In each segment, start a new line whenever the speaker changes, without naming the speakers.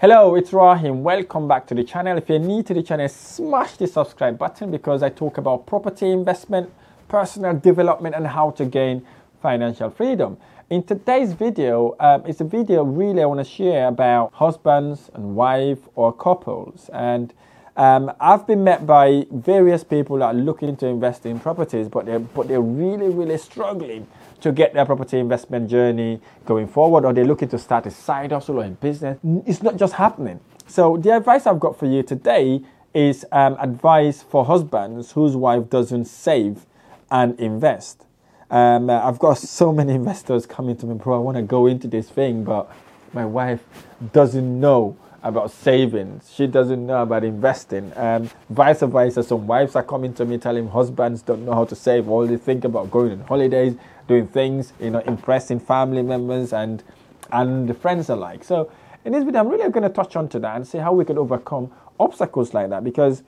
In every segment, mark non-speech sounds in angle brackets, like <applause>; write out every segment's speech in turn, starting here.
Hello, it's Rahim. Welcome back to the channel. If you're new to the channel, smash the subscribe button because I talk about property investment, personal development, and how to gain financial freedom. In today's video, um, it's a video really I want to share about husbands and wife or couples. And um, I've been met by various people that are looking to invest in properties, but they're but they're really really struggling to get their property investment journey going forward, or they're looking to start a side hustle or a business. It's not just happening. So, the advice I've got for you today is um, advice for husbands whose wife doesn't save and invest. Um, I've got so many <laughs> investors coming to me, bro. I want to go into this thing, but my wife doesn't know about savings. She doesn't know about investing. and vice versa, some wives are coming to me telling husbands don't know how to save. All they think about going on holidays, doing things, you know, impressing family members and and friends alike. So in this video, I'm really going to touch on to that and see how we could overcome obstacles like that. Because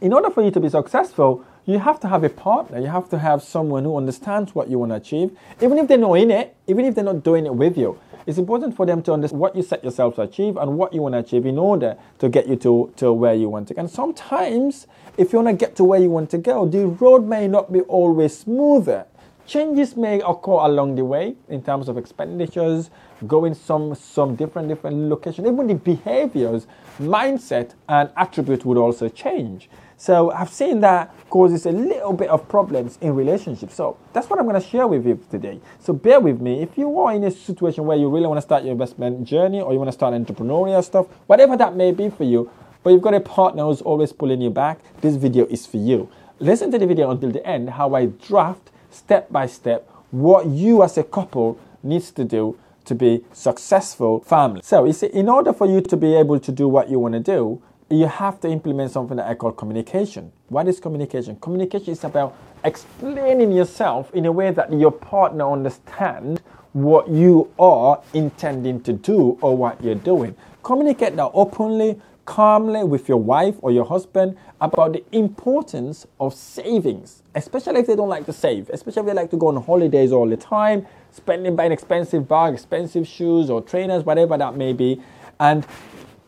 in order for you to be successful, you have to have a partner. You have to have someone who understands what you want to achieve, even if they're not in it, even if they're not doing it with you. It's important for them to understand what you set yourself to achieve and what you want to achieve in order to get you to, to where you want to go. And sometimes, if you want to get to where you want to go, the road may not be always smoother. Changes may occur along the way in terms of expenditures, going some some different different location. Even the behaviors, mindset, and attribute would also change. So I've seen that causes a little bit of problems in relationships. So that's what I'm going to share with you today. So bear with me. If you are in a situation where you really want to start your investment journey or you want to start entrepreneurial stuff, whatever that may be for you, but you've got a partner who's always pulling you back, this video is for you. Listen to the video until the end, how I draft step by step what you as a couple needs to do to be successful family. So you see, in order for you to be able to do what you want to do, you have to implement something that I call communication. What is communication? Communication is about explaining yourself in a way that your partner understands what you are intending to do or what you're doing. Communicate that openly, calmly with your wife or your husband about the importance of savings, especially if they don't like to save, especially if they like to go on holidays all the time, spending buying expensive bag, expensive shoes or trainers, whatever that may be. And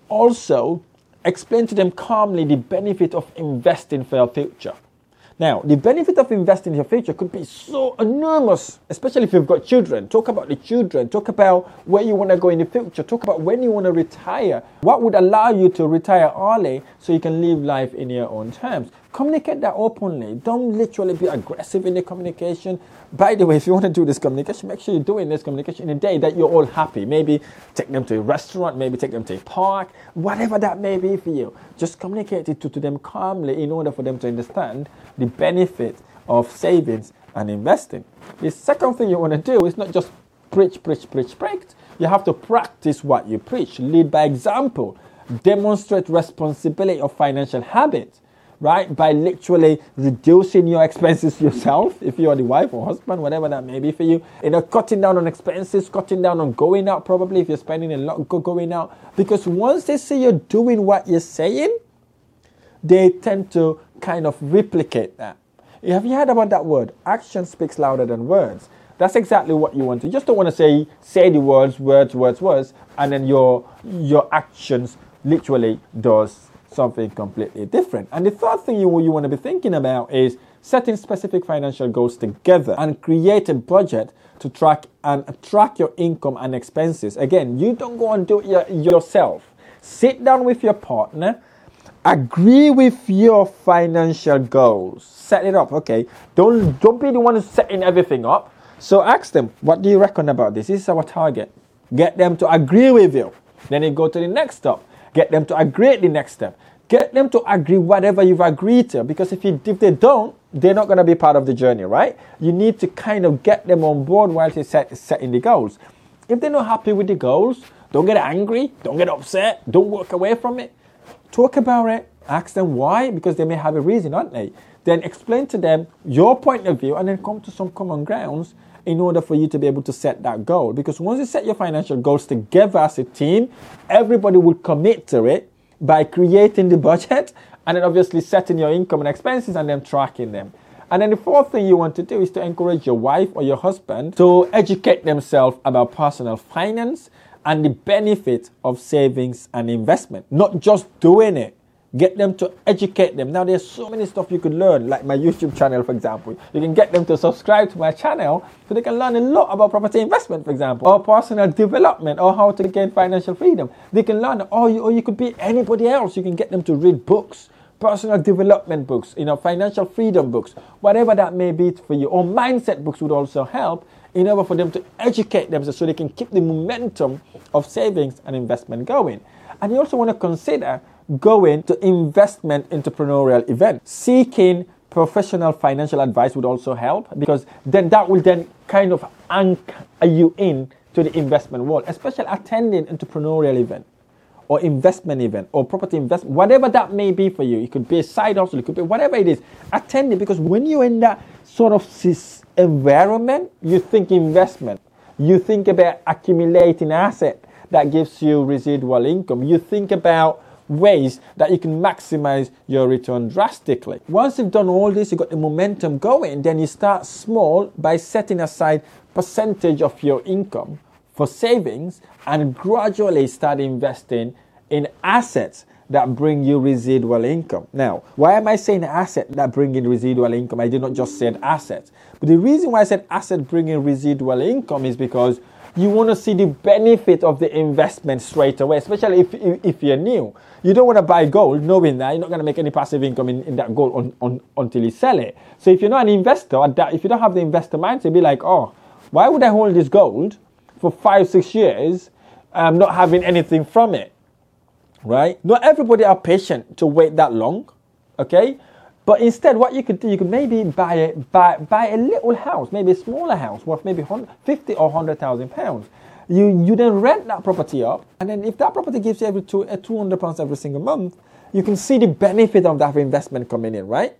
also explain to them calmly the benefit of investing for your future. Now, the benefit of investing in your future could be so enormous, especially if you've got children. Talk about the children. Talk about where you want to go in the future. Talk about when you want to retire. What would allow you to retire early so you can live life in your own terms? Communicate that openly. Don't literally be aggressive in the communication. By the way, if you want to do this communication, make sure you're doing this communication in a day that you're all happy. Maybe take them to a restaurant, maybe take them to a park, whatever that may be for you. Just communicate it to, to them calmly in order for them to understand the benefit of savings and investing. The second thing you want to do is not just preach, preach, preach, preach. You have to practice what you preach. Lead by example. Demonstrate responsibility of financial habits right? By literally reducing your expenses <laughs> yourself, if you're the wife or husband, whatever that may be for you. You know, cutting down on expenses, cutting down on going out, probably if you're spending a lot going out. Because once they see you're doing what you're saying, they tend to kind of replicate that. Have you heard about that word? Action speaks louder than words. That's exactly what you want to. You just don't want to say say the words, words, words, words, and then your your actions literally does something completely different. And the third thing you, you want to be thinking about is setting specific financial goals together and create a budget to track and track your income and expenses. Again, you don't go and do it yourself. Sit down with your partner, agree with your financial goals, set it up. Okay, don't don't be the one setting everything up. So ask them, what do you reckon about this? This is our target. Get them to agree with you. Then you go to the next step. Get them to agree the next step. Get them to agree whatever you've agreed to. Because if, you, if they don't, they're not going to be part of the journey, right? You need to kind of get them on board while you're set, setting the goals. If they're not happy with the goals, don't get angry, don't get upset, don't walk away from it. Talk about it, ask them why, because they may have a reason, aren't they? Then explain to them your point of view and then come to some common grounds in order for you to be able to set that goal. Because once you set your financial goals together as a team, everybody will commit to it by creating the budget <laughs> and then obviously setting your income and expenses and then tracking them. And then the fourth thing you want to do is to encourage your wife or your husband to educate themselves about personal finance and the benefit of savings and investment, not just doing it get them to educate them. Now, there's so many stuff you could learn, like my YouTube channel, for example. You can get them to subscribe to my channel so they can learn a lot about property investment, for example, or personal development, or how to gain financial freedom. They can learn, or you, or you could be anybody else. You can get them to read books. Personal development books, you know, financial freedom books, whatever that may be for you, or mindset books would also help in order for them to educate themselves so they can keep the momentum of savings and investment going. And you also want to consider going to investment entrepreneurial event. Seeking professional financial advice would also help because then that will then kind of anchor you in to the investment world, especially attending entrepreneurial event or investment event or property investment, whatever that may be for you. It could be a side hustle, it could be whatever it is. Attend it because when you're in that sort of environment, you think investment. You think about accumulating asset that gives you residual income. You think about ways that you can maximize your return drastically. Once you've done all this, you've got the momentum going, then you start small by setting aside percentage of your income for savings and gradually start investing in assets that bring you residual income. Now, why am I saying asset that bring in residual income? I did not just say assets. But the reason why I said asset bringing residual income is because you want to see the benefit of the investment straight away, especially if, if, you're new. You don't want to buy gold knowing that you're not going to make any passive income in, in that gold on, on, until you sell it. So if you're not an investor, if you don't have the investor mindset, be like, oh, why would I hold this gold for five, six years, um, not having anything from it? Right? Not everybody are patient to wait that long. Okay? But instead, what you could do, you could maybe buy a, buy, buy a little house, maybe a smaller house worth maybe 50 or 100,000 pounds. You, you then rent that property up, and then if that property gives you every two, uh, 200 pounds every single month, you can see the benefit of that investment coming in, right?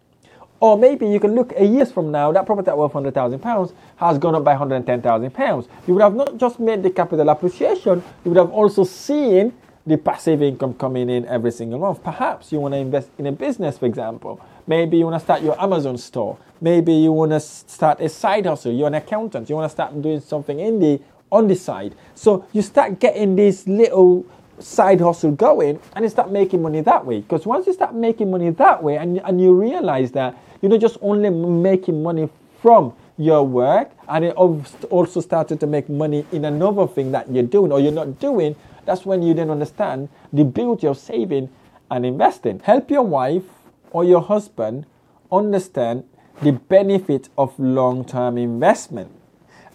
Or maybe you can look a years from now, that property worth 100,000 pounds has gone up by 110,000 pounds. You would have not just made the capital appreciation, you would have also seen the passive income coming in every single month. Perhaps you want to invest in a business, for example, Maybe you want to start your Amazon store. Maybe you want to start a side hustle. You're an accountant. You want to start doing something in the on the side. So you start getting this little side hustle going and you start making money that way. Because once you start making money that way and, and you realize that you're not just only making money from your work and it also started to make money in another thing that you're doing or you're not doing, that's when you then understand the beauty of saving and investing. Help your wife or your husband understand the benefit of long-term investment.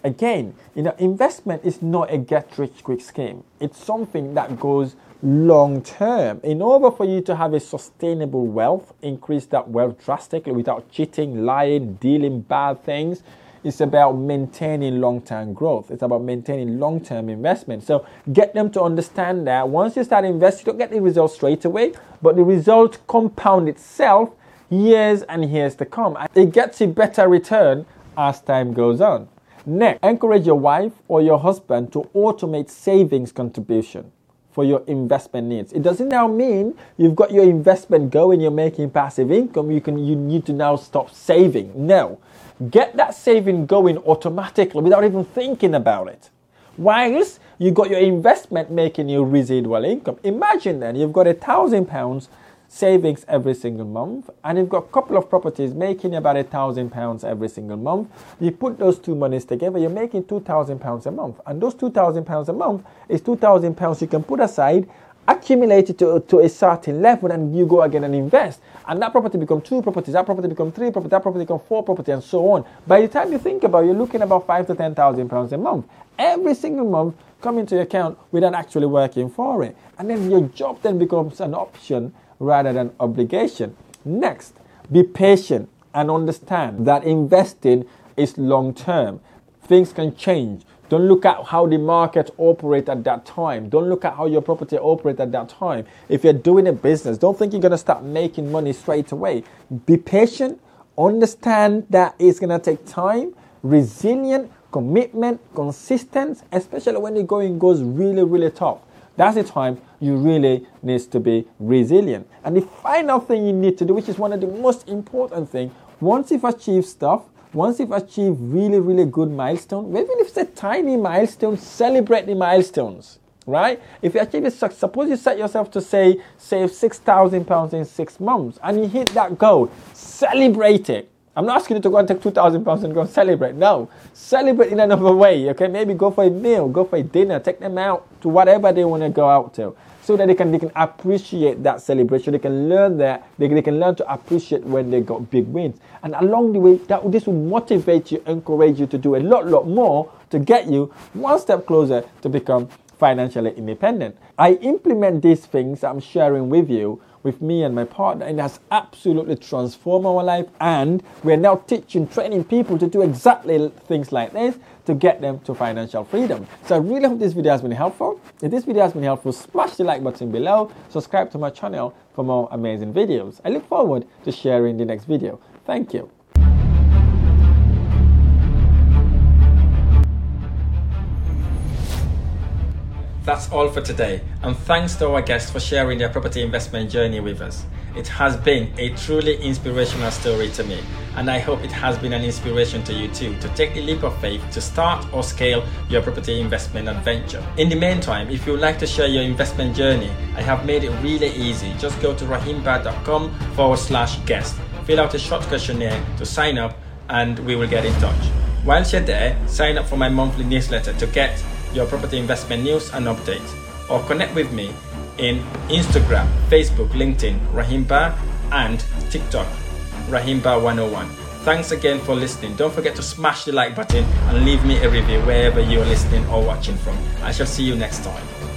Again, you know, investment is not a get-rich-quick scheme. It's something that goes long term. In order for you to have a sustainable wealth, increase that wealth drastically without cheating, lying, dealing bad things, it's about maintaining long term growth. It's about maintaining long term investment. So get them to understand that once you start investing, you don't get the results straight away, but the result compound itself years and years to come. And it gets a better return as time goes on. Next, encourage your wife or your husband to automate savings contribution for your investment needs. It doesn't now mean you've got your investment going, you're making passive income, you can you need to now stop saving. No. Get that saving going automatically without even thinking about it. Whilst you've got your investment making you residual income. Imagine then you've got a thousand pounds savings every single month and you've got a couple of properties making about a thousand pounds every single month. You put those two monies together you're making two thousand pounds a month and those two thousand pounds a month is two thousand pounds you can put aside accumulate it to, to a certain level and you go again and invest. And that property become two properties that property become three properties that property become four properties and so on. By the time you think about it, you're looking about five to ten thousand pounds a month. Every single month coming to your account without actually working for it. And then your job then becomes an option rather than obligation next be patient and understand that investing is long term things can change don't look at how the market operates at that time. Don't look at how your property operates at that time. If you're doing a business, don't think you're going to start making money straight away. Be patient. Understand that it's going to take time. Resilient, commitment, consistency, especially when the going goes really, really tough. That's the time you really needs to be resilient. And the final thing you need to do, which is one of the most important things, once you've achieved stuff, once you've achieved really, really good milestone, even if it's a tiny milestone, celebrate the milestones, right? If you achieve it, suppose you set yourself to say, save £6,000 in six months and you hit that goal, celebrate it. I'm not asking you to go and take £2,000 and go and celebrate. No, celebrate in another way, okay? Maybe go for a meal, go for a dinner, take them out to whatever they want to go out to so that they can they can appreciate that celebration. They can learn that they, they can learn to appreciate when they got big wins. And along the way, that this will motivate you, encourage you to do a lot, lot more to get you one step closer to become financially independent. I implement these things I'm sharing with you with me and my partner, and it has absolutely transformed our life. And we're now teaching, training people to do exactly things like this to get them to financial freedom. So I really hope this video has been helpful. If this video has been helpful, smash the like button below, subscribe to my channel for more amazing videos. I look forward to sharing the next video. Thank you. That's all for today, and thanks to our guests for sharing their property investment journey with us. It has been a truly inspirational story to me, and I hope it has been an inspiration to you too to take the leap of faith to start or scale your property investment adventure. In the meantime, if you would like to share your investment journey, I have made it really easy. Just go to rahimba.com forward slash guest, fill out a short questionnaire to sign up, and we will get in touch. Whilst you're there, sign up for my monthly newsletter to get your property investment news and updates, or connect with me in Instagram, Facebook, LinkedIn, Rahim Bah, and TikTok, Rahimba101. Thanks again for listening. Don't forget to smash the like button and leave me a review wherever you're listening or watching from. I shall see you next time.